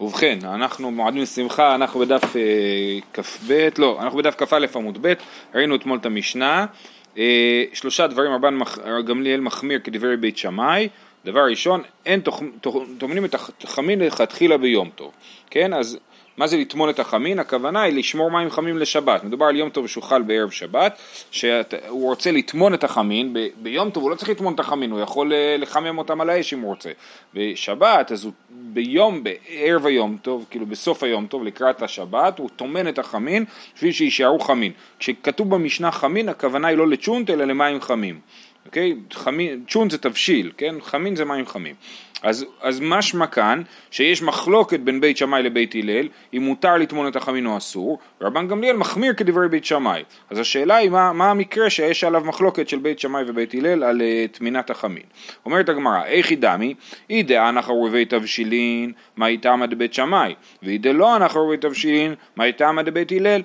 ובכן, אנחנו מועדים לשמחה, אנחנו בדף אה, כ"ב, לא, אנחנו בדף כ"א עמוד ב', ראינו אתמול את המשנה, אה, שלושה דברים רבן מח, גמליאל מחמיר כדברי בית שמאי, דבר ראשון, אין טומנים את החמין לכתחילה ביום טוב, כן? אז מה זה לטמון את החמין? הכוונה היא לשמור מים חמים לשבת. מדובר על יום טוב שוחל בערב שבת, שהוא רוצה לטמון את החמין, ב- ביום טוב הוא לא צריך לטמון את החמין, הוא יכול אה, לחמם אותם על האש אם הוא רוצה. בשבת, אז הוא ביום, בערב היום טוב, כאילו בסוף היום טוב, לקראת השבת, הוא טומן את החמין בשביל שיישארו חמין. כשכתוב במשנה חמין, הכוונה היא לא לצ'ונט אלא למים חמים. אוקיי? חמין, צ'ונט זה תבשיל, כן? חמין זה מים חמים. אז, אז משמע כאן שיש מחלוקת בין בית שמאי לבית הלל אם מותר לטמון את החמין או אסור ורבן גמליאל מחמיר כדברי בית שמאי אז השאלה היא מה, מה המקרה שיש עליו מחלוקת של בית שמאי ובית הלל על uh, טמינת החמין אומרת הגמרא איכי דמי אי דאנח ערובי תבשילין מה איתמא דבית שמאי ואי דלא אנח ערובי תבשילין מה איתמא דבית הלל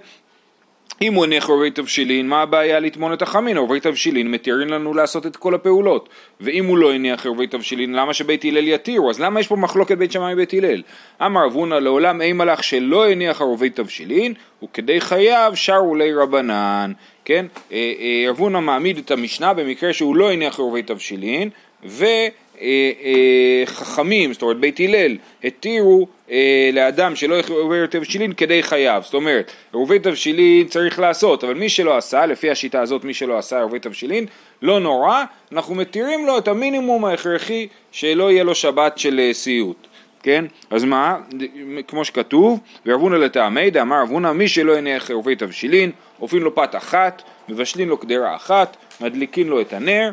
אם הוא הניח עורבי תבשילין, מה הבעיה לטמון את החמין? עורבי תבשילין מתירים לנו לעשות את כל הפעולות. ואם הוא לא הניח עורבי תבשילין, למה שבית הלל יתירו? אז למה יש פה מחלוקת בית שמאי ובית הלל? אמר אבונה לעולם אימה לך שלא הניח עורבי תבשילין, וכדי חייו שרו לי רבנן. כן? אה, אה, אבונה מעמיד את המשנה במקרה שהוא לא הניח עורבי תבשילין, ו... אה, אה, חכמים, זאת אומרת בית הלל, התירו אה, לאדם שלא עובר תבשילין כדי חייו, זאת אומרת עירובי תבשילין צריך לעשות, אבל מי שלא עשה, לפי השיטה הזאת מי שלא עשה עירובי תבשילין, לא נורא, אנחנו מתירים לו את המינימום ההכרחי שלא יהיה לו שבת של סיוט. כן? אז מה? כמו שכתוב, וערבונה לטעמי דאמר ערבונה מי שלא יניח עירובי תבשילין, עופין לו פת אחת, מבשלין לו קדרה אחת, מדליקין לו את הנר,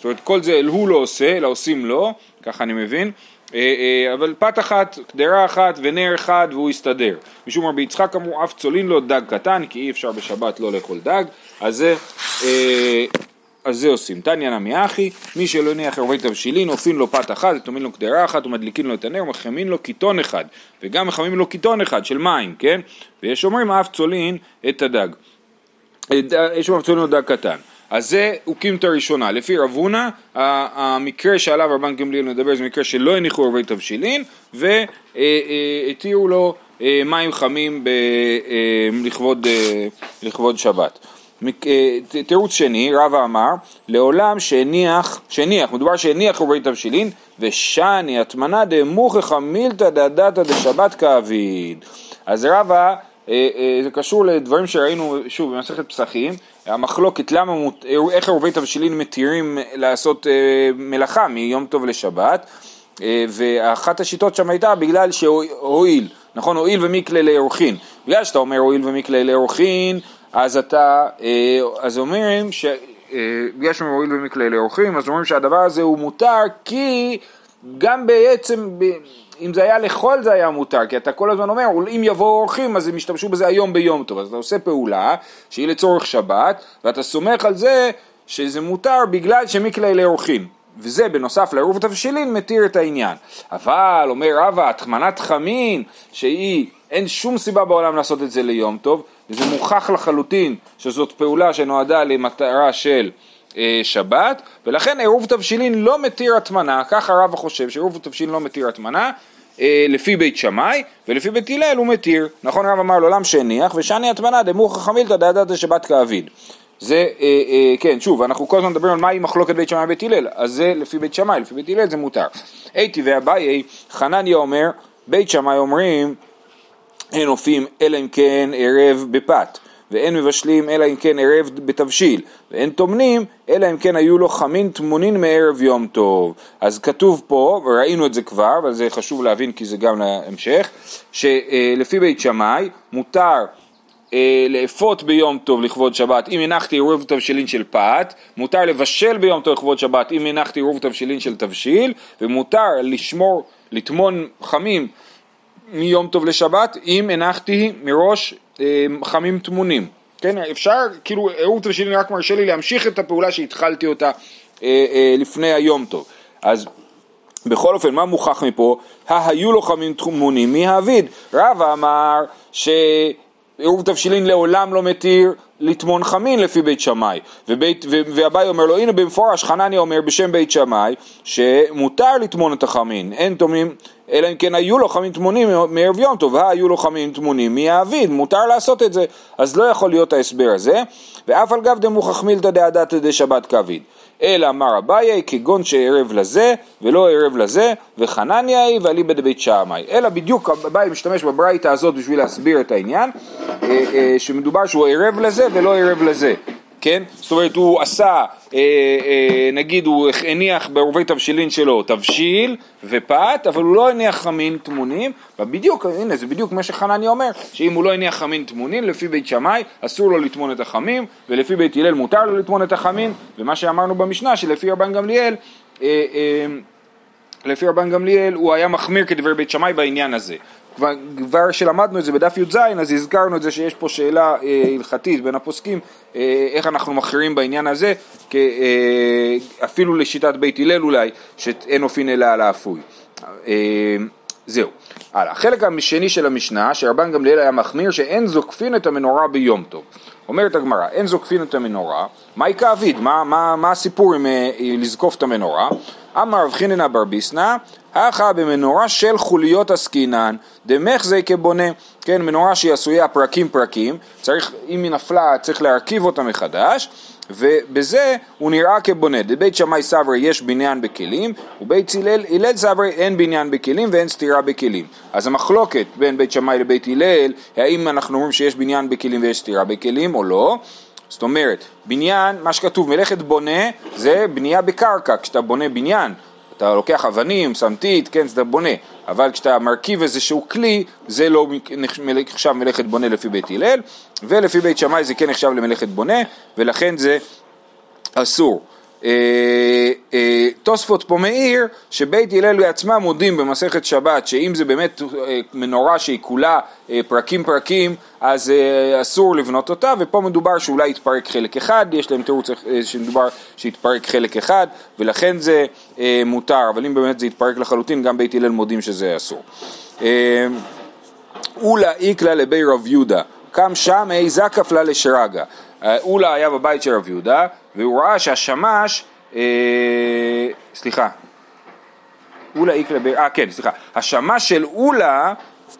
זאת אומרת כל זה הוא לא עושה, אלא עושים לו, ככה אני מבין, אה, אה, אבל פת אחת, קדרה אחת ונר אחד והוא יסתדר. משום רבי יצחק אמרו אף צולין לו דג קטן כי אי אפשר בשבת לא לאכול דג, אז זה, אה, אז זה עושים. תניא נמי אחי, מי שלא הניח ערבי תבשילין, אופין לו פת אחת, וטומין לו קדרה אחת, ומדליקין לו את הנר, ומחמין לו קיטון אחד, וגם מחממים לו קיטון אחד של מים, כן? ויש אומרים אף צולין את הדג. יש אומרים צולין לו דג קטן. אז זה אוקימתא ראשונה. לפי רב הונא, המקרה שעליו רבן גמליאל מדבר זה מקרה שלא הניחו ערבי תבשילין והתירו לו אה, מים חמים ב, אה, לכבוד, אה, לכבוד שבת. תירוץ שני, רבא אמר, לעולם שהניח, שהניח, מדובר שהניח ערבי תבשילין ושני הטמנה דמוכחה מילתא דדתא דשבת כאביד. אז רבא זה קשור לדברים שראינו שוב במסכת פסחים, המחלוקת למה, איך ערובי תבשילין מתירים לעשות אה, מלאכה מיום טוב לשבת, אה, ואחת השיטות שם הייתה בגלל שהואיל, נכון, הואיל ומקלה לאורחין, בגלל שאתה אומר הואיל ומקלה לאורחין, אז אתה, אה, אז אומרים ש... בגלל שאומרים הואיל ומקלה לאורחים, אז אומרים שהדבר הזה הוא מותר כי גם בעצם, אם זה היה לאכול זה היה מותר, כי אתה כל הזמן אומר, אם יבואו אורחים אז הם ישתמשו בזה היום ביום טוב, אז אתה עושה פעולה שהיא לצורך שבת, ואתה סומך על זה שזה מותר בגלל שמקלה אלה אורחים. וזה בנוסף לעירוב תבשילין מתיר את העניין. אבל אומר רבא, הטמנת חמין שהיא אין שום סיבה בעולם לעשות את זה ליום טוב, וזה מוכח לחלוטין שזאת פעולה שנועדה למטרה של שבת, ולכן עירוב תבשילין לא מתיר הטמנה, ככה רבא חושב שעירוב תבשילין לא מתיר הטמנה, אה, לפי בית שמאי, ולפי בית הלל הוא מתיר. נכון רב אמר לעולם שהניח, ושאני הטמנה דמוכרא חמילתא דעתא שבת כאביד. זה, אה, אה, כן, שוב, אנחנו כל הזמן מדברים על מהי מחלוקת בית שמאי ובית הלל, אז זה לפי בית שמאי, לפי בית הלל זה מותר. הייתי ואביי, חנניה אומר, בית שמאי אומרים, אין אופים אלא אם כן ערב בפת. ואין מבשלים אלא אם כן ערב בתבשיל, ואין טומנים אלא אם כן היו לו חמין טמונין מערב יום טוב. אז כתוב פה, וראינו את זה כבר, אבל זה חשוב להבין כי זה גם להמשך, שלפי בית שמאי מותר אה, לאפות ביום טוב לכבוד שבת אם הנחתי עירוב תבשילין של פת, מותר לבשל ביום טוב לכבוד שבת אם הנחתי עירוב תבשילין של תבשיל, ומותר לשמור, לטמון חמים מיום טוב לשבת אם הנחתי מראש אה, חמים טמונים. כן, אפשר, כאילו, עירוב תבשילין רק מרשה לי להמשיך את הפעולה שהתחלתי אותה אה, אה, לפני היום טוב. אז בכל אופן, מה מוכח מפה? היו לו חמים טמונים מהאביד. רבא אמר ש... עירוב תבשילין לעולם לא מתיר לטמון חמין לפי בית שמאי, ואביי אומר לו הנה במפורש חנניה אומר בשם בית שמאי שמותר לטמון את החמין, אין טומנים אלא אם כן היו לו חמין טמונים מערב יום טוב, היו לו חמין טמונים מהאביד, מותר לעשות את זה, אז לא יכול להיות ההסבר הזה, ואף על גב דמוכח מילתא דעדתא דשבת כביד. אלא אמר אביי כגון שערב לזה ולא ערב לזה וחנניה היא ואליבא דבית שמאי. אלא בדיוק אביי משתמש בברייתא הזאת בשביל להסביר את העניין אה, אה, שמדובר שהוא ערב לזה ולא ערב לזה כן? זאת אומרת הוא עשה, אה, אה, נגיד הוא הניח בעורבי תבשילין שלו תבשיל ופת, אבל הוא לא הניח חמין טמונים, ובדיוק, הנה זה בדיוק מה שחנניה אומר, שאם הוא לא הניח חמין טמונים, לפי בית שמאי אסור לו לטמון את החמים, ולפי בית הלל מותר לו לטמון את החמים, ומה שאמרנו במשנה שלפי רבן גמליאל, אה, אה, לפי רבן גמליאל הוא היה מחמיר כדבר בית שמאי בעניין הזה. כבר, שלמדנו את זה בדף י"ז, אז הזכרנו את זה שיש פה שאלה אה, הלכתית בין הפוסקים, אה, איך אנחנו מכריעים בעניין הזה, כ, אה, אפילו לשיטת בית הלל אולי, שאין אופין אלא על האפוי. אה, זהו. הלאה. החלק השני של המשנה, שרבן גמליאל היה מחמיר שאין זוקפין את המנורה ביום טוב. אומרת הגמרא, אין זוקפין את המנורה, מהי כאביד? מה, מה, מה הסיפור עם אה, לזקוף את המנורה? אמר רב חיננה בר ביסנא, הכה במנורה של חוליות עסקינן, דמחזי כבונה, כן, מנורה שהיא עשויה פרקים פרקים, צריך, אם היא נפלה צריך להרכיב אותה מחדש, ובזה הוא נראה כבונה. בבית שמאי סברי יש בניין בכלים, ובית הלל, הלל סברי אין בניין בכלים ואין סתירה בכלים. אז המחלוקת בין בית שמאי לבית הלל, האם אנחנו אומרים שיש בניין בכלים ויש סתירה בכלים או לא, זאת אומרת, בניין, מה שכתוב מלאכת בונה זה בנייה בקרקע, כשאתה בונה בניין אתה לוקח אבנים, סמטית, כן, זה בונה, אבל כשאתה מרכיב איזשהו כלי, זה לא נחשב מלאכת בונה לפי בית הלל, ולפי בית שמאי זה כן נחשב למלאכת בונה, ולכן זה אסור. אה, אה, תוספות פה מעיר שבית הלל בעצמם מודים במסכת שבת שאם זה באמת אה, מנורה שהיא כולה פרקים פרקים אז אסור לבנות אותה ופה מדובר שאולי יתפרק חלק אחד, יש להם תירוץ שמדובר שיתפרק חלק אחד ולכן זה מותר אבל אם באמת זה יתפרק לחלוטין גם בית הלל מודים שזה אסור. אולה איקלה לבי רב יהודה קם שם אי זקף לה לשרגא אולה היה בבית של רב יהודה והוא ראה שהשמש, אה, סליחה, אולה איקלה, אה כן, סליחה, השמש של אולה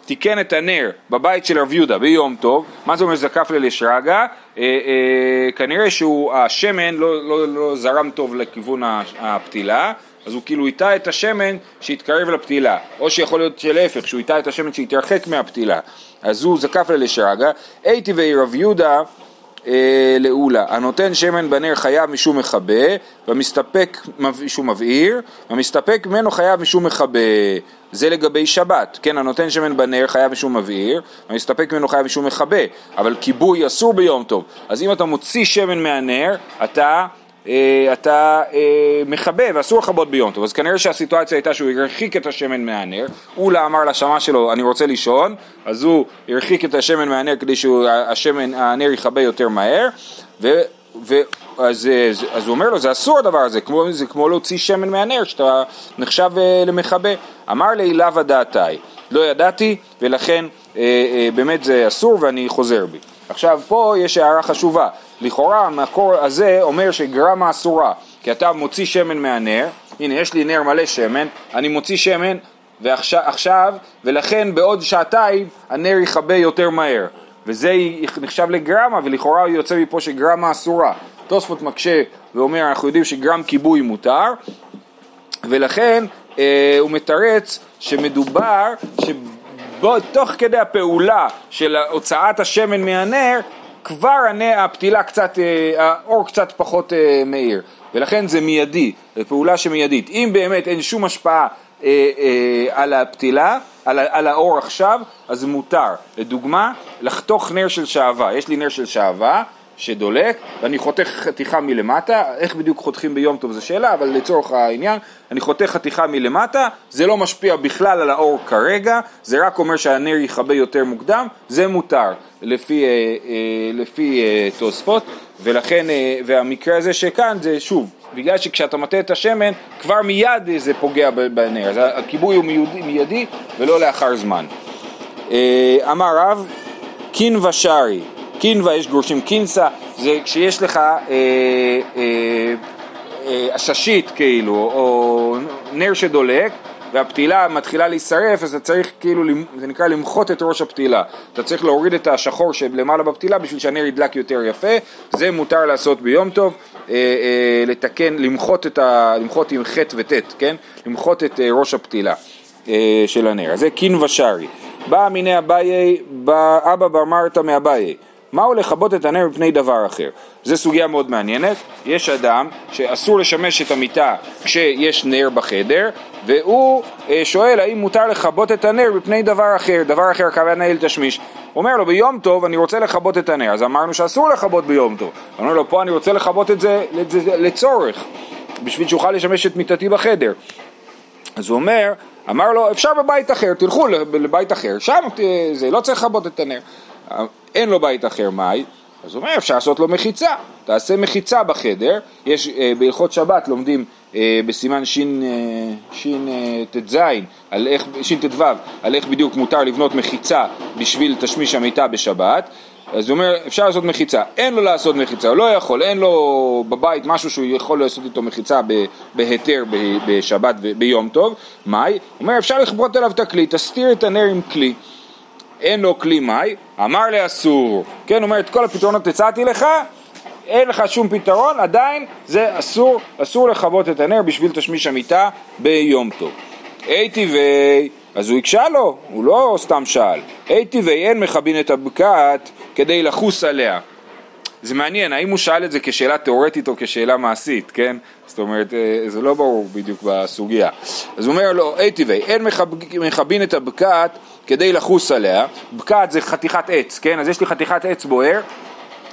תיקן את הנר בבית של רב יהודה ביום טוב, מה זה אומר? זקף ללשרגא? אה, אה, כנראה שהשמן לא, לא, לא זרם טוב לכיוון הפתילה, אז הוא כאילו הטה את השמן שהתקרב לפתילה, או שיכול להיות שלהפך, שהוא הטה את השמן שהתרחק מהפתילה, אז הוא זקף ללשרגא, הייתי רב יהודה אה, לעולה. הנותן שמן בנר חייב משום מכבה, והמסתפק משום מבעיר, והמסתפק ממנו חייב משום מכבה. זה לגבי שבת, כן, הנותן שמן בנר חייב משום מבעיר, והמסתפק ממנו חייב משום מכבה, אבל כיבוי אסור ביום טוב. אז אם אתה מוציא שמן מהנר, אתה אתה אה, מכבה ואסור לכבות ביום טוב, אז כנראה שהסיטואציה הייתה שהוא הרחיק את השמן מהנר, אולה אמר לשמה שלו אני רוצה לישון, אז הוא הרחיק את השמן מהנר כדי שהנר יכבה יותר מהר, ו, ו, אז, הוא אומר לו זה אסור הדבר הזה, כמו, זה כמו להוציא שמן מהנר שאתה נחשב אה, למכבה, אמר לי לאו הדעתי, לא ידעתי ולכן באמת זה אסור ואני חוזר בי. עכשיו פה יש הערה חשובה, לכאורה המקור הזה אומר שגרמה אסורה, כי אתה מוציא שמן מהנר, הנה יש לי נר מלא שמן, אני מוציא שמן ועכשיו, ולכן בעוד שעתיים הנר יכבה יותר מהר, וזה נחשב לגרמה ולכאורה הוא יוצא מפה שגרמה אסורה. תוספות מקשה ואומר אנחנו יודעים שגרם כיבוי מותר ולכן אה, הוא מתרץ שמדובר שתוך כדי הפעולה של הוצאת השמן מהנר כבר הפתילה קצת, אה, האור קצת פחות אה, מאיר ולכן זה מיידי, זו פעולה שמיידית. אם באמת אין שום השפעה אה, אה, על הפתילה, על, על האור עכשיו, אז מותר. לדוגמה, לחתוך נר של שעווה. יש לי נר של שעווה שדולק ואני חותך חתיכה מלמטה, איך בדיוק חותכים ביום טוב זו שאלה, אבל לצורך העניין, אני חותך חתיכה מלמטה, זה לא משפיע בכלל על האור כרגע, זה רק אומר שהנר יכבה יותר מוקדם, זה מותר לפי, אה, אה, לפי אה, תוספות, ולכן, והמקרה הזה שכאן זה שוב, בגלל שכשאתה מטה את השמן, כבר מיד זה פוגע בנר, אז הכיבוי הוא מיידי ולא לאחר זמן. אמר רב קינווה שרי, קינווה יש גרושים קינסה, זה כשיש לך אה, אה, אה, עששית כאילו, או נר שדולק, והפתילה מתחילה להישרף, אז אתה צריך כאילו, זה נקרא למחות את ראש הפתילה. אתה צריך להוריד את השחור שלמעלה בפתילה בשביל שהנר ידלק יותר יפה, זה מותר לעשות ביום טוב, אה, אה, לתקן, למחות, את ה, למחות עם חטא וט', כן? למחות את אה, ראש הפתילה אה, של הנר. אז זה קין ושרי. בא מיני אביי, אבא בר מרתא מאביי. מהו לכבות את הנר מפני דבר אחר? זו סוגיה מאוד מעניינת. יש אדם שאסור לשמש את המיטה כשיש נר בחדר, והוא אה, שואל האם מותר לכבות את הנר מפני דבר אחר, דבר אחר הכוונה אל תשמיש. הוא אומר לו ביום טוב אני רוצה לכבות את הנר, אז אמרנו שאסור לכבות ביום טוב. הוא אומר לו פה אני רוצה לכבות את זה לצורך, בשביל שאוכל לשמש את מיטתי בחדר. אז הוא אומר, אמר לו אפשר בבית אחר, תלכו לבית אחר, שם זה לא צריך לכבות את הנר. אין לו בית אחר, מאי? אז הוא אומר, אפשר לעשות לו מחיצה, תעשה מחיצה בחדר, יש אה, בהלכות שבת לומדים אה, בסימן שט"ז, אה, על איך, שט"ו, על איך בדיוק מותר לבנות מחיצה בשביל תשמיש המיטה בשבת, אז הוא אומר, אפשר לעשות מחיצה, אין לו לעשות מחיצה, הוא לא יכול, אין לו בבית משהו שהוא יכול לעשות איתו מחיצה בהיתר בשבת וביום טוב, מאי? הוא אומר, אפשר לכבות אליו את הכלי, תסתיר את הנר עם כלי. אין לו כלי מאי, אמר לי אסור. כן, אומר, את כל הפתרונות הצעתי לך, אין לך שום פתרון, עדיין זה אסור, אסור לכבות את הנר בשביל תשמיש המיטה ביום טוב. אי טבעי, אז הוא הקשה לו, הוא לא סתם שאל. אי טבעי אין מכבין את הבקעת כדי לחוס עליה. זה מעניין, האם הוא שאל את זה כשאלה תיאורטית או כשאלה מעשית, כן? זאת אומרת, אה, זה לא ברור בדיוק בסוגיה. אז הוא אומר לו, אי טבעי, אין מכבין את הבקעת כדי לחוס עליה, בקעת זה חתיכת עץ, כן? אז יש לי חתיכת עץ בוער,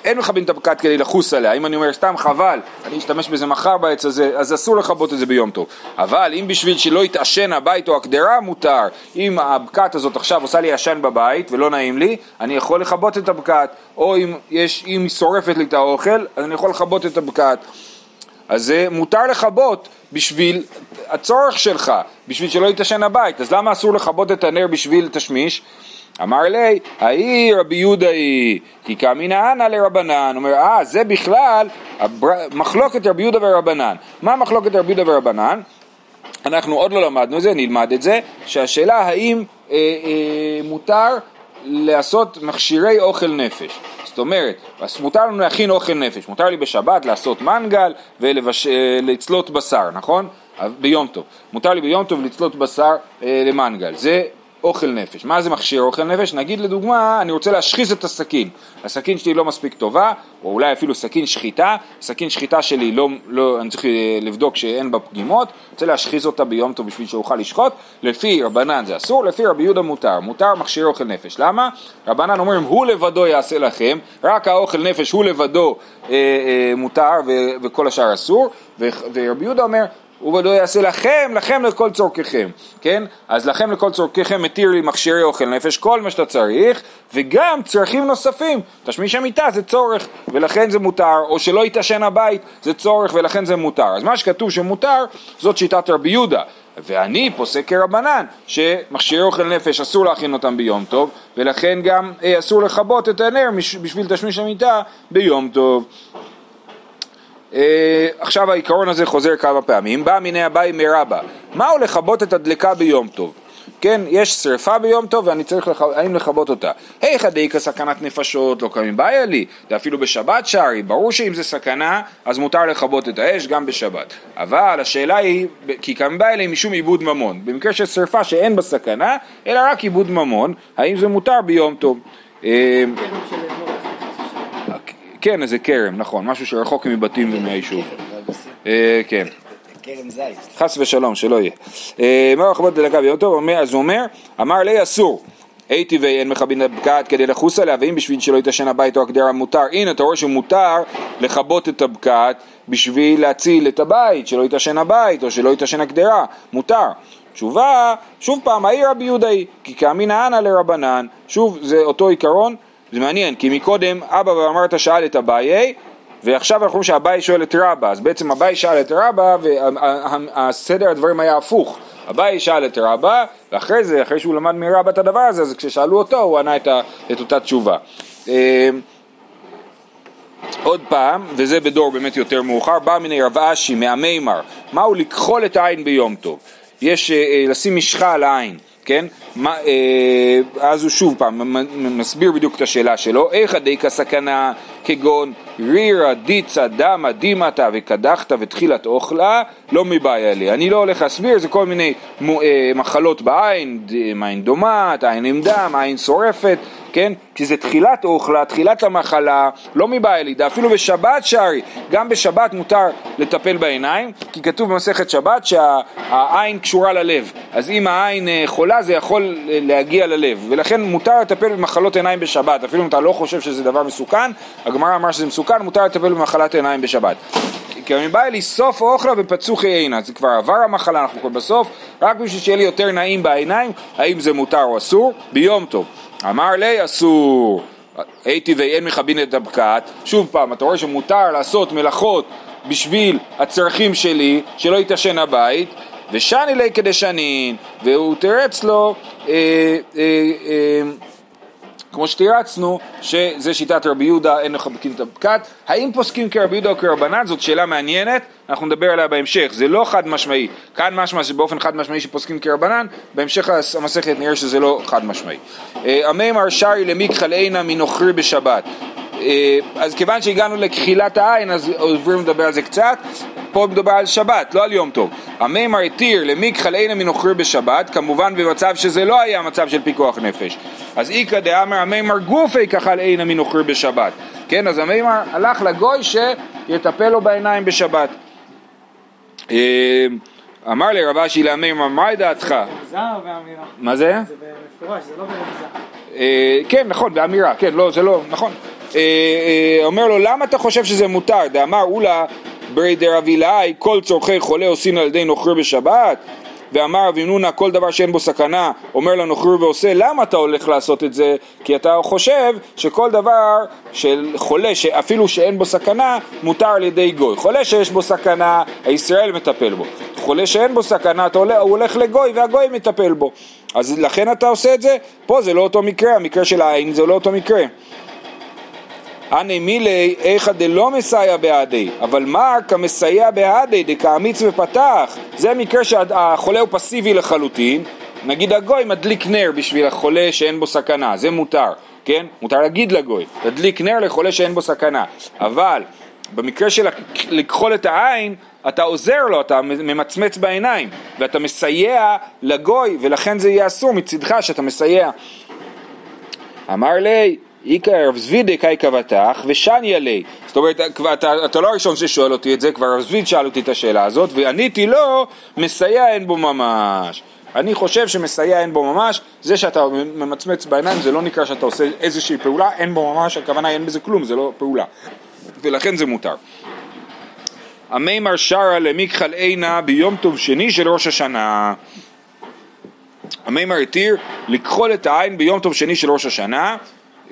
אין מכבים את הבקעת כדי לחוס עליה, אם אני אומר סתם חבל, אני אשתמש בזה מחר בעץ הזה, אז אסור לכבות את זה ביום טוב. אבל אם בשביל שלא יתעשן הבית או הקדרה מותר, אם הבקעת הזאת עכשיו עושה לי עשן בבית ולא נעים לי, אני יכול לכבות את הבקעת, או אם, יש, אם שורפת לי את האוכל, אז אני יכול לכבות את הבקעת. אז זה מותר לכבות בשביל הצורך שלך, בשביל שלא יתעשן הבית, אז למה אסור לכבות את הנר בשביל תשמיש? אמר לי, ההיא רבי יהודה היא, כי קמינא אנא לרבנן. אומר, אה, זה בכלל מחלוקת רבי יהודה ורבנן. מה מחלוקת רבי יהודה ורבנן? אנחנו עוד לא למדנו את זה, נלמד את זה, שהשאלה האם אה, אה, מותר לעשות מכשירי אוכל נפש. זאת אומרת, אז מותר לנו להכין אוכל נפש, מותר לי בשבת לעשות מנגל ולצלות בשר, נכון? ביום טוב. מותר לי ביום טוב לצלות בשר אה, למנגל. זה אוכל נפש. מה זה מכשיר אוכל נפש? נגיד לדוגמה, אני רוצה להשחיז את הסכין. הסכין שלי לא מספיק טובה, או אולי אפילו סכין שחיטה, סכין שחיטה שלי לא, לא, אני צריך אה, לבדוק שאין בה פגימות, רוצה להשחיז אותה ביום טוב בשביל שאוכל לשחוט, לפי רבנן זה אסור, לפי רבי יהודה מותר, מותר מכשיר אוכל נפש. למה? רבנן אומרים, הוא לבדו יעשה לכם, רק האוכל נפש הוא לבדו אה, אה, מותר ו, וכל השאר אסור, ורבי יהודה אומר, ובדו יעשה לכם, לכם לכל צורככם, כן? אז לכם לכל צורככם מתיר לי מכשירי אוכל נפש, כל מה שאתה צריך, וגם צרכים נוספים. תשמיש המיטה זה צורך, ולכן זה מותר, או שלא יתעשן הבית, זה צורך, ולכן זה מותר. אז מה שכתוב שמותר, זאת שיטת רבי יהודה. ואני פוסק כרבנן, שמכשירי אוכל נפש אסור להכין אותם ביום טוב, ולכן גם אה, אסור לכבות את הנר בשביל תשמיש המיטה ביום טוב. אה, עכשיו העיקרון הזה חוזר כמה פעמים, בא מיני הבאי מרבה, מהו לכבות את הדלקה ביום טוב? כן, יש שרפה ביום טוב ואני צריך, לח... האם לכבות אותה? היכא דאיכא סכנת נפשות, לא קמים בעיה לי, ואפילו בשבת שרי, ברור שאם זה סכנה, אז מותר לכבות את האש גם בשבת. אבל השאלה היא, כי קמים בעיה לי משום עיבוד ממון. במקרה של שרפה שאין בה סכנה, אלא רק עיבוד ממון, האם זה מותר ביום טוב? אה, כן, איזה כרם, נכון, משהו שרחוק מבתים ומהיישוב. אה, כן. כרם זית. חס ושלום, שלא יהיה. אה, מה רחבות דלקה ביום טוב? אז הוא אומר, אמר לי אסור. הייתי ואין מכבין הבקעת כדי לחוס עליה, ואם בשביל שלא יתעשן הבית או הקדרה מותר, הנה אתה רואה שמותר לכבות את הבקעת בשביל להציל את הבית, שלא יתעשן הבית או שלא יתעשן הקדרה, מותר. תשובה, שוב פעם, העיר רבי יהודה היא, כי כאמינא אנא לרבנן, שוב זה אותו עיקרון, זה מעניין, כי מקודם אבא ואמרת שאל את אביי, ועכשיו אנחנו רואים שאביי שואל את רבא, אז בעצם אביי שאל את רבא, והסדר הדברים היה הפוך. אביי שאל את רבא, ואחרי זה, אחרי שהוא למד מרבא את הדבר הזה, אז כששאלו אותו הוא ענה את, ה, את אותה תשובה. אה, עוד פעם, וזה בדור באמת יותר מאוחר, בא מיני רב אשי מהמימר, מהו לכחול את העין ביום טוב? יש אה, לשים משחה על העין. כן? מה, אה, אז הוא שוב פעם מסביר בדיוק את השאלה שלו, איך הדיקה סכנה כגון רירא דיצה דמא דימתה וקדחת ותחילת אוכלה לא מבעיה לי. אני לא הולך להסביר, זה כל מיני אה, מחלות בעין, עין דומעת, עין עם דם, עין שורפת, כן? כי זה תחילת אוכלה, תחילת המחלה, לא מבעיה לי, אפילו בשבת שרי, גם בשבת מותר לטפל בעיניים, כי כתוב במסכת שבת שהעין קשורה ללב, אז אם העין אה, חולה זה יכול להגיע ללב, ולכן מותר לטפל במחלות עיניים בשבת, אפילו אם אתה לא חושב שזה דבר מסוכן, הגמרא אמר שזה מסוכן, מותר לטפל במחלת עיניים בשבת. כי בא לי סוף אוכלה ופצוחי עינה, זה כבר עבר המחלה, אנחנו כבר בסוף, רק בשביל שיהיה לי יותר נעים בעיניים, האם זה מותר או אסור? ביום טוב. אמר לי אסור, הייתי ואין מכבין את הבקעת, שוב פעם, אתה רואה שמותר לעשות מלאכות בשביל הצרכים שלי, שלא יתעשן הבית, ושני לי כדשנין, והוא תירץ לו אה, אה, אה, כמו שתירצנו, שזה שיטת רבי יהודה, אין לך בקין את הפקת. האם פוסקים כרבי יהודה או כרבנן? זאת שאלה מעניינת, אנחנו נדבר עליה בהמשך, זה לא חד משמעי. כאן משמע שבאופן חד משמעי שפוסקים כרבנן, בהמשך המסכת נראה שזה לא חד משמעי. אה, המימר שרי למיקחל עינה מנוכרי בשבת. אה, אז כיוון שהגענו לכחילת העין, אז עוברים לדבר על זה קצת. פה מדובר על שבת, לא על יום טוב. המימר התיר למיקחל אינה מנוכרי בשבת, כמובן במצב שזה לא היה מצב של פיקוח נפש. אז איכא דאמר המימר גופי כחל אינה מנוכרי בשבת. כן, אז המימר הלך לגוי שיטפל לו בעיניים בשבת. אה, אמר לי רב אשי להמימר, מה דעתך? מה זה? זה במפורש, זה לא ברמיזה. אה, כן, נכון, באמירה, כן, לא, זה לא, נכון. אה, אומר לו, למה אתה חושב שזה מותר? דאמר אולה ברי דרבילאי, כל צורכי חולה עושים על ידי נוכרי בשבת? ואמר רבי נונה כל דבר שאין בו סכנה אומר לנוכרי ועושה למה אתה הולך לעשות את זה? כי אתה חושב שכל דבר של חולה שאפילו שאין בו סכנה מותר על ידי גוי. חולה שיש בו סכנה הישראל מטפל בו. חולה שאין בו סכנה אתה הולך, הוא הולך לגוי והגוי מטפל בו. אז לכן אתה עושה את זה? פה זה לא אותו מקרה המקרה של העין זה לא אותו מקרה אני מילי איכא דלא מסייע בעדי, אבל מה כמסייע בעדי דקאמיץ ופתח, זה מקרה שהחולה הוא פסיבי לחלוטין, נגיד הגוי מדליק נר בשביל החולה שאין בו סכנה, זה מותר, כן? מותר להגיד לגוי, תדליק נר לחולה שאין בו סכנה, אבל במקרה של לכחול את העין, אתה עוזר לו, אתה ממצמץ בעיניים, ואתה מסייע לגוי, ולכן זה יהיה אסור מצדך שאתה מסייע. אמר לי, איכא רב זבידי קאי ותח ושניה לי. זאת אומרת, אתה, אתה לא הראשון ששואל אותי את זה, כבר רב זביד שאל אותי את השאלה הזאת, ועניתי לו, מסייע אין בו ממש. אני חושב שמסייע אין בו ממש, זה שאתה ממצמץ בעיניים זה לא נקרא שאתה עושה איזושהי פעולה, אין בו ממש, הכוונה אין בזה כלום, זה לא פעולה. ולכן זה מותר. המימר שרה למיקחל עינה ביום טוב שני של ראש השנה. המימר התיר לכחול את העין ביום טוב שני של ראש השנה,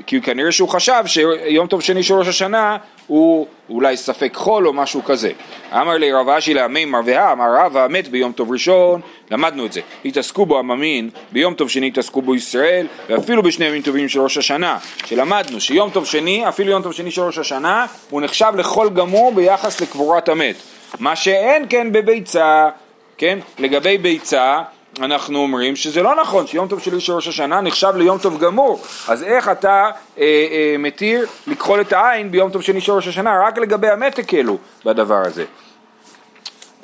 כי כנראה שהוא חשב שיום טוב שני של ראש השנה הוא אולי ספק חול או משהו כזה. אמר לי רב אשי לעמי מרווה, אמר רבא מת ביום טוב ראשון, למדנו את זה. התעסקו בו עממין, ביום טוב שני התעסקו בו ישראל, ואפילו בשני ימים טובים של ראש השנה, שלמדנו שיום טוב שני, אפילו יום טוב שני של ראש השנה, הוא נחשב לחול גמור ביחס לקבורת המת. מה שאין כן בביצה, כן? לגבי ביצה, אנחנו אומרים שזה לא נכון, שיום טוב שלי של ראש השנה נחשב ליום טוב גמור, אז איך אתה אה, אה, מתיר לכחול את העין ביום טוב שני של ראש השנה, רק לגבי המת הקלו בדבר הזה.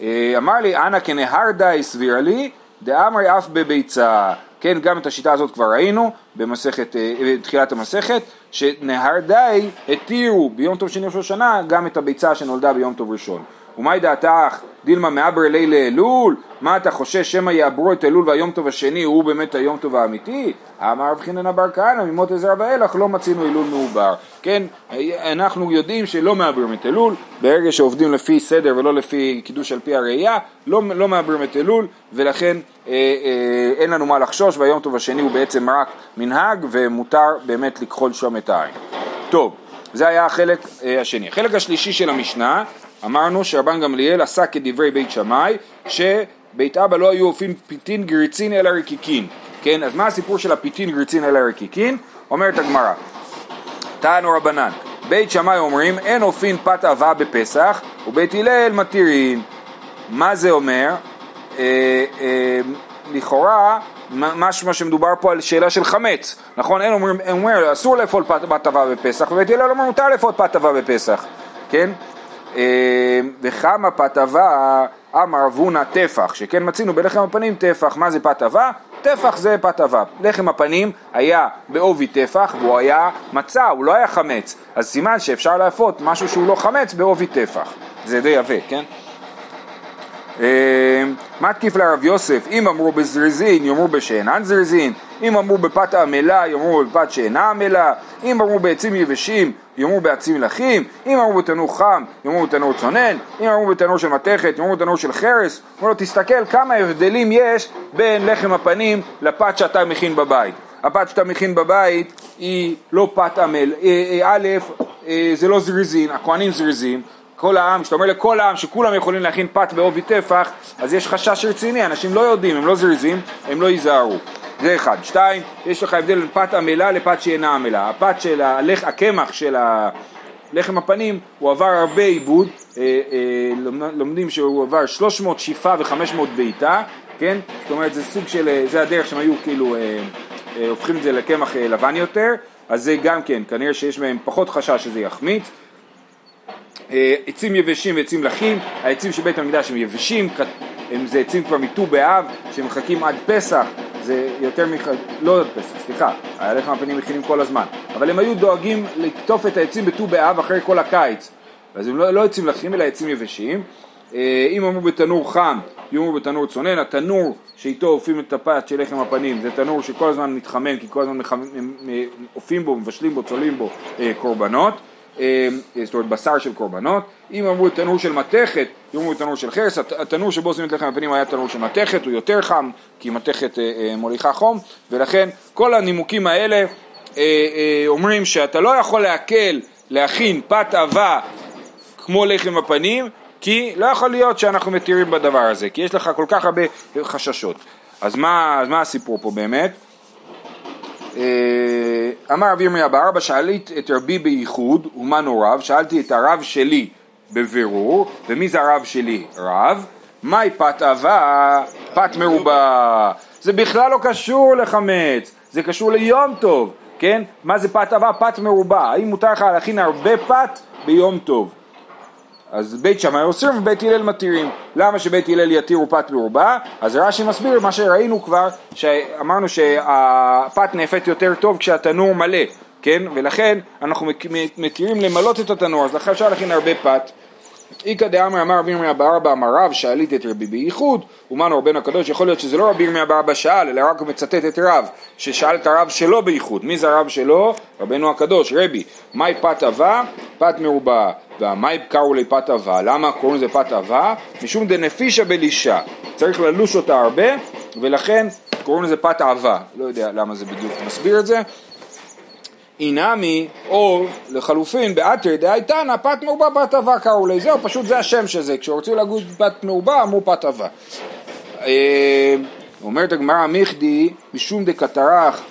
אה, אמר לי, אנא כנהר די סביר לי, דאמרי אף בביצה. כן, גם את השיטה הזאת כבר ראינו במסכת, אה, בתחילת המסכת, שנהר די התירו ביום טוב שני של השנה גם את הביצה שנולדה ביום טוב ראשון. ומאי דעתך דילמה מעבר לילה אלול? מה אתה חושש שמא יעברו את אלול והיום טוב השני הוא באמת היום טוב האמיתי? אמר רב חינן בר כהנא ממות עזרא ואילך לא מצינו אלול מעובר. כן, אנחנו יודעים שלא מעברים את אלול, ברגע שעובדים לפי סדר ולא לפי קידוש על פי הראייה, לא, לא מעברים את אלול ולכן אה, אה, אין לנו מה לחשוש והיום טוב השני הוא בעצם רק מנהג ומותר באמת לכחול שם את העין. טוב, זה היה החלק אה, השני. החלק השלישי של המשנה אמרנו שרבן גמליאל עשה כדברי בית שמאי, ש... בית אבא לא היו אופים פיתין גריצין אלא רקיקין, כן? אז מה הסיפור של הפיתין גריצין אלא רקיקין? אומרת הגמרא, טענו רבנן, בית שמאי אומרים אין אופין פת אבה בפסח ובית הלל מתירין. מה זה אומר? אה, אה, לכאורה משמע שמדובר פה על שאלה של חמץ, נכון? אין אומרים, אומר, אסור לאפול פת אבה בפסח, ובית הלל אומר מותר לאפול פת אבה בפסח, כן? אה, וכמה פת אבה אמר אבונה טפח, שכן מצינו בלחם הפנים טפח, מה זה פת אבה? טפח זה פת אבה. לחם הפנים היה בעובי טפח והוא היה מצה, הוא לא היה חמץ, אז סימן שאפשר להפות משהו שהוא לא חמץ בעובי טפח, זה די יפה, כן? מה תקיף לרב יוסף? אם אמרו בזריזין, יאמרו בשאינן זריזין, אם אמרו בפת עמלה, יאמרו בפת שאינה עמלה, אם אמרו בעצים יבשים, יאמרו בעצים לחים, אם אמרו בתנור חם, יאמרו בתנור צונן, אם אמרו בתנור של מתכת, יאמרו בתנור של חרס, אמרו לו תסתכל כמה הבדלים יש בין לחם הפנים לפת שאתה מכין בבית. הפת שאתה מכין בבית היא לא פת עמל, אה, אה, א', אה, זה לא זריזין, הכהנים זריזים, כל העם, כשאתה אומר לכל העם שכולם יכולים להכין פת בעובי טפח, אז יש חשש רציני, אנשים לא יודעים, הם לא זריזים, הם לא ייזהרו. זה אחד. שתיים, יש לך הבדל בין פת עמלה לפת שאינה עמלה. הפת של הלח, הקמח של לחם הפנים, הוא עבר הרבה עיבוד, אה, אה, לומדים שהוא עבר 300 שיפה ו-500 בעיטה, כן? זאת אומרת, זה סוג של, אה, זה הדרך שהם היו כאילו, הופכים את זה לקמח לבן יותר, אז זה גם כן, כנראה שיש בהם פחות חשש שזה יחמיץ. עצים יבשים ועצים לחים, העצים של בית המקדש הם יבשים, הם, זה עצים כבר מט"ו באב, שמחכים עד פסח, זה יותר מח... לא עד פסח, סליחה, היה לך הפנים מכינים כל הזמן, אבל הם היו דואגים לקטוף את העצים בט"ו באב אחרי כל הקיץ, אז הם לא, לא עצים לחים אלא עצים יבשים. אה, אם אמרו בתנור חם, יאמרו בתנור צונן, התנור שאיתו אופים את הפת של לחם הפנים, זה תנור שכל הזמן מתחמם, כי כל הזמן אופים בו, מבשלים בו, צולים בו אה, קורבנות. אה, זאת אומרת בשר של קורבנות, אם אמרו תנור של מתכת, יאמרו תנור של חרס, התנור שבו עושים את לחם הפנים היה תנור של מתכת, הוא יותר חם, כי מתכת אה, אה, מוליכה חום, ולכן כל הנימוקים האלה אומרים שאתה לא יכול להקל להכין פת עבה כמו לחם הפנים, כי לא יכול להיות שאנחנו מתירים בדבר הזה, כי יש לך כל כך הרבה חששות. אז מה, אז מה הסיפור פה באמת? אה, אמר רבי ירמיה בארבע שאלתי את רבי בייחוד ומנו רב שאלתי את הרב שלי בבירור ומי זה הרב שלי? רב מהי פת אבה? פת מרובה זה בכלל לא קשור לחמץ זה קשור ליום טוב כן? מה זה פת אבה? פת מרובה האם מותר לך להכין הרבה פת ביום טוב? אז בית שמאי אוסרים ובית הלל מתירים. למה שבית הלל יתירו פת מרובה? אז רש"י מסביר מה שראינו כבר, שאמרנו שהפת נאפת יותר טוב כשהתנור מלא, כן? ולכן אנחנו מתירים למלות את התנור, אז לכן אפשר להכין הרבה פת. איכא דאמר אמר רבי ירמיה בארבע אמר רב שאלית את רבי בייחוד ומנו רבנו הקדוש יכול להיות שזה לא רבי ירמיה בארבע שאל אלא רק הוא מצטט את רב ששאל את הרב שלו בייחוד מי זה הרב שלו? רבנו הקדוש רבי מהי פת אבה? פת מרובה והמאי קראו לי פת אבה למה קוראים לזה פת אבה? משום דנפישה בלישה צריך ללוש אותה הרבה ולכן קוראים לזה פת אבה לא יודע למה זה בדיוק מסביר את זה. אינמי, או לחלופין, באתר דהייתנא, פת מעובה פת אבה קראו לי, זהו, פשוט זה השם של זה, כשרוצים להגיד פת מעובה אמרו פת אבה. אה, אומרת הגמרא מיכדי, משום דקטרח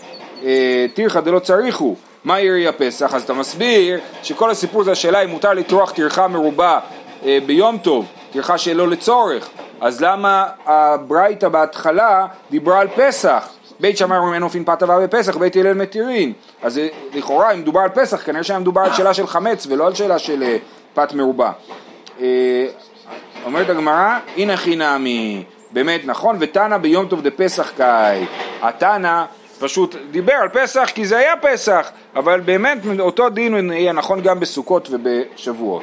אה, תירחא דלא צריכו, מה ירי הפסח? אז אתה מסביר שכל הסיפור זה השאלה אם מותר לטרוח טרחה מרובה אה, ביום טוב, טרחה שלא לצורך, אז למה הברייתא בהתחלה דיברה על פסח? בית שמאי אומרים אופין פת אבה בפסח, בית הלל מתירין. אז לכאורה אם מדובר על פסח, כנראה שהיה מדובר על שאלה של חמץ ולא על שאלה של אה, פת מרובה. אה, אומרת הגמרא, הנה חינמי, באמת נכון, ותנא ביום טוב דפסח קאי. התנא פשוט דיבר על פסח כי זה היה פסח, אבל באמת אותו דין יהיה נכון גם בסוכות ובשבועות.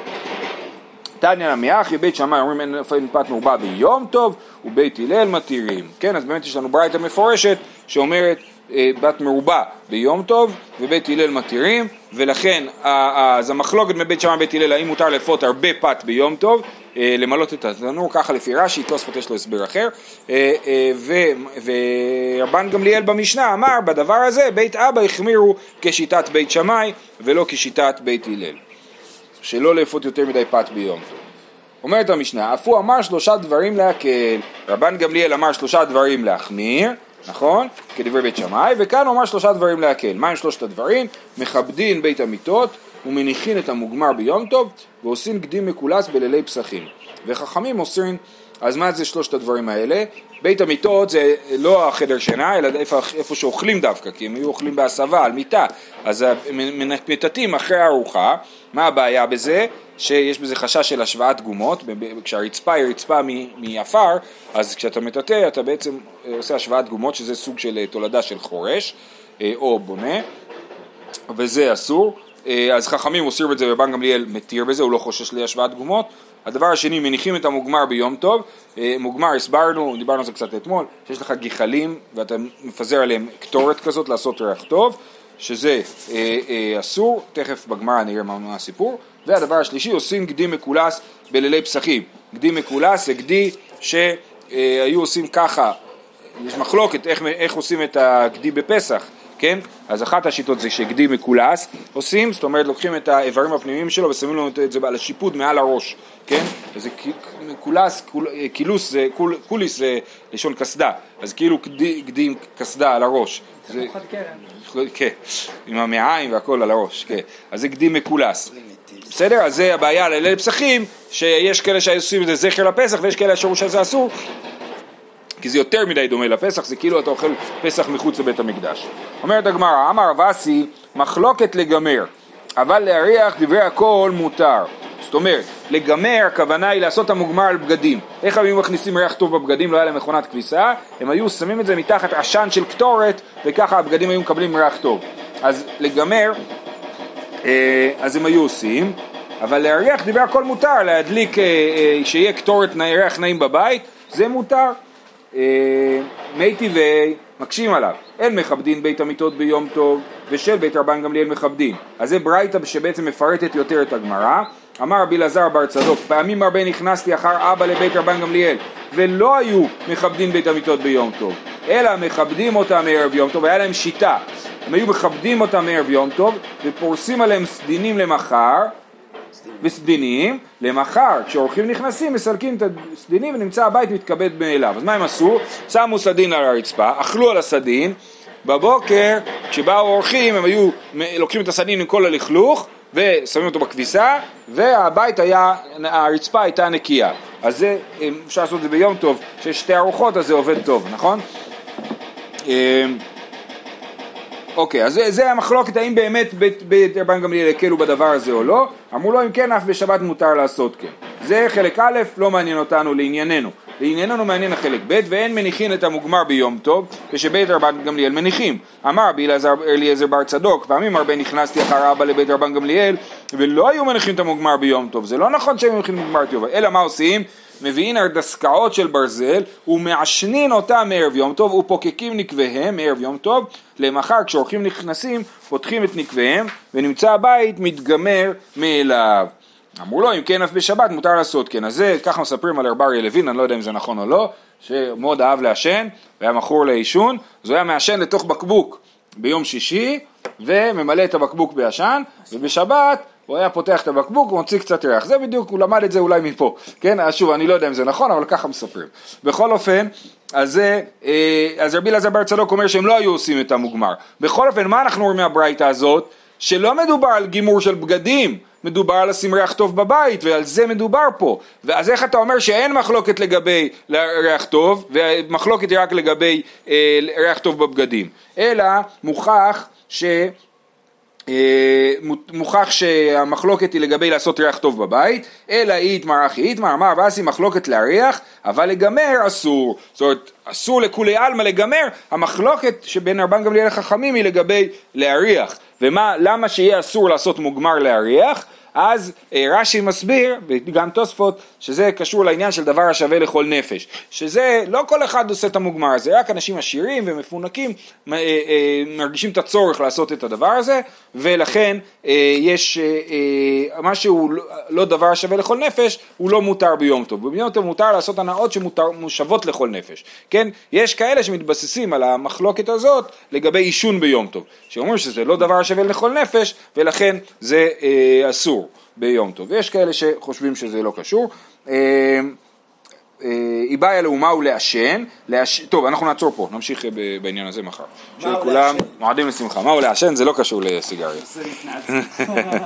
תניא נמיאחי, בית שמאי אומרים אין אופן פת מרובה ביום טוב ובית הלל מתירים. כן, אז באמת יש לנו ברייתא מפורשת שאומרת בת מרובה ביום טוב ובית הלל מתירים ולכן אז המחלוקת מבית שמאי ובית הלל האם מותר לאפות הרבה פת ביום טוב אה, למלות את התנור ככה לפי רש"י, תוספות יש לו הסבר אחר אה, ורבן גמליאל במשנה אמר בדבר הזה בית אבא החמירו כשיטת בית שמאי ולא כשיטת בית הלל. שלא לאפות יותר מדי פת ביום טוב. אומרת המשנה, אף הוא אמר שלושה דברים להקל, רבן גמליאל אמר שלושה דברים להחמיר, נכון? כדברי בית שמאי, וכאן הוא אמר שלושה דברים להקל. מה הם שלושת הדברים? מכבדין בית המיטות ומניחין את המוגמר ביום טוב ועושים גדים מקולס בלילי פסחים. וחכמים אוסרים, אז מה זה שלושת הדברים האלה? בית המיטות זה לא החדר שינה, אלא איפה, איפה שאוכלים דווקא, כי הם היו אוכלים בהסבה, על מיטה, אז מטאטאים אחרי הארוחה, מה הבעיה בזה? שיש בזה חשש של השוואת גומות, כשהרצפה היא רצפה מעפר, אז כשאתה מטאטא אתה בעצם אה, עושה השוואת גומות, שזה סוג של אה, תולדה של חורש אה, או בונה, וזה אסור. אז חכמים עושים את זה ובן גמליאל מתיר בזה, הוא לא חושש להשוואת גומות. הדבר השני, מניחים את המוגמר ביום טוב. מוגמר, הסברנו, דיברנו על זה קצת אתמול, שיש לך גחלים ואתה מפזר עליהם קטורת כזאת לעשות ריח טוב, שזה אה, אה, אסור, תכף בגמרא נראה מה הסיפור. והדבר השלישי, עושים גדי מקולס בלילי פסחים. גדי מקולס זה גדי שהיו עושים ככה, יש מחלוקת איך, איך עושים את הגדי בפסח, כן? אז אחת השיטות זה שגדי מקולס עושים, זאת אומרת לוקחים את האיברים הפנימיים שלו ושמים לנו את זה על השיפוד מעל הראש, כן? וזה מקולס, קול, קילוס זה, קול, קוליס זה לשון קסדה, אז כאילו גדי, גדי עם קסדה על הראש. זה, כן, עם המעיים והכל על הראש, כן. אז זה גדי מקולס. בסדר? אז זה הבעיה לליל פסחים, שיש כאלה שעושים את זה זכר לפסח ויש כאלה שאומרים שזה אסור, כי זה יותר מדי דומה לפסח, זה כאילו אתה אוכל פסח מחוץ לבית המקדש. אומרת הגמרא, אמר רב אסי, מחלוקת לגמר, אבל להריח דברי הכל מותר. זאת אומרת, לגמר, הכוונה היא לעשות המוגמר על בגדים. איך היו מכניסים ריח טוב בבגדים, לא היה להם מכונת כביסה, הם היו שמים את זה מתחת עשן של קטורת, וככה הבגדים היו מקבלים ריח טוב. אז לגמר, אה, אז הם היו עושים, אבל להריח דיבר הכל מותר, להדליק, אה, אה, שיהיה קטורת ריח נעים בבית, זה מותר. מי טבעי מקשים עליו, אין מכבדין בית המיטות ביום טוב ושל בית רבן גמליאל מכבדין. אז זה ברייתא שבעצם מפרטת יותר את הגמרא. אמר רבי אלעזר בר צדוק, פעמים הרבה נכנסתי אחר אבא לבית רבן גמליאל ולא היו מכבדין בית המיטות ביום טוב, אלא מכבדים אותם מערב יום טוב, היה להם שיטה, הם היו מכבדים אותם מערב יום טוב ופורסים עליהם סדינים למחר וסדינים למחר כשאורחים נכנסים מסלקים את הסדינים ונמצא הבית מתכבד מאליו אז מה הם עשו? שמו סדין על הרצפה, אכלו על הסדין בבוקר כשבאו אורחים הם היו לוקחים את הסדין עם כל הלכלוך ושמים אותו בכביסה והבית היה, הרצפה הייתה נקייה אז זה, אפשר לעשות את זה ביום טוב שיש שתי ארוחות אז זה עובד טוב, נכון? אוקיי, אז זה, המחלוקת האם באמת בית רבן גמליאל הקלו בדבר הזה או לא, אמרו לו אם כן אף בשבת מותר לעשות כן. זה חלק א', לא מעניין אותנו לענייננו. לענייננו מעניין החלק ב', ואין מניחין את המוגמר ביום טוב, ושבית רבן גמליאל מניחים. אמר רבי אליעזר בר צדוק, פעמים הרבה נכנסתי אחר אבא לבית רבן גמליאל, ולא היו מניחים את המוגמר ביום טוב. זה לא נכון שהם מניחים את המוגמר טוב, אלא מה עושים? מביאים הרדסקאות של ברזל ומעשנין אותם מערב יום טוב ופוקקים נקביהם מערב יום טוב. למחר כשאורחים נכנסים פותחים את נקביהם ונמצא הבית מתגמר מאליו. אמרו לו אם כן אף בשבת מותר לעשות כן. אז זה ככה מספרים על רב אריה לוין אני לא יודע אם זה נכון או לא שמאוד אהב לעשן והיה מכור לעישון. אז הוא היה מעשן לתוך בקבוק ביום שישי וממלא את הבקבוק בעשן ובשבת הוא היה פותח את הבקבוק ומוציא קצת ריח. זה בדיוק, הוא למד את זה אולי מפה. כן, אז שוב, אני לא יודע אם זה נכון, אבל ככה מספרים. בכל אופן, אז, זה, אה, אז רבי אלעזר בר צדוק אומר שהם לא היו עושים את המוגמר. בכל אופן, מה אנחנו רואים מהברייתא הזאת? שלא מדובר על גימור של בגדים, מדובר על לשים ריח טוב בבית, ועל זה מדובר פה. ואז איך אתה אומר שאין מחלוקת לגבי ריח טוב, ומחלוקת היא רק לגבי אה, ריח טוב בבגדים? אלא מוכח ש... אה, מוכח שהמחלוקת היא לגבי לעשות ריח טוב בבית, אלא איתמר אחי איתמר, אמר ואסי מחלוקת להריח, אבל לגמר אסור. זאת אומרת, אסור לכולי עלמא לגמר, המחלוקת שבין רבן גמליאל לחכמים היא לגבי להריח. ומה, למה שיהיה אסור לעשות מוגמר להריח? אז אה, רש"י מסביר, וגם תוספות, שזה קשור לעניין של דבר השווה לכל נפש. שזה, לא כל אחד עושה את המוגמר הזה, רק אנשים עשירים ומפונקים אה, אה, מרגישים את הצורך לעשות את הדבר הזה, ולכן יש מה שהוא לא, לא דבר השווה לכל נפש, הוא לא מותר ביום טוב. ביום טוב מותר לעשות הנאות שמושוות לכל נפש. כן? יש כאלה שמתבססים על המחלוקת הזאת לגבי עישון ביום טוב, שאומרים שזה לא דבר השווה לכל נפש, ולכן זה אסור. ביום טוב. יש כאלה שחושבים שזה לא קשור. אה, היא באה לאומה ולעשן, לעש... טוב אנחנו נעצור פה, נמשיך בעניין הזה מחר. שכולם לעשן? מועדים לשמחה. מהו לעשן? זה לא קשור לסיגריה.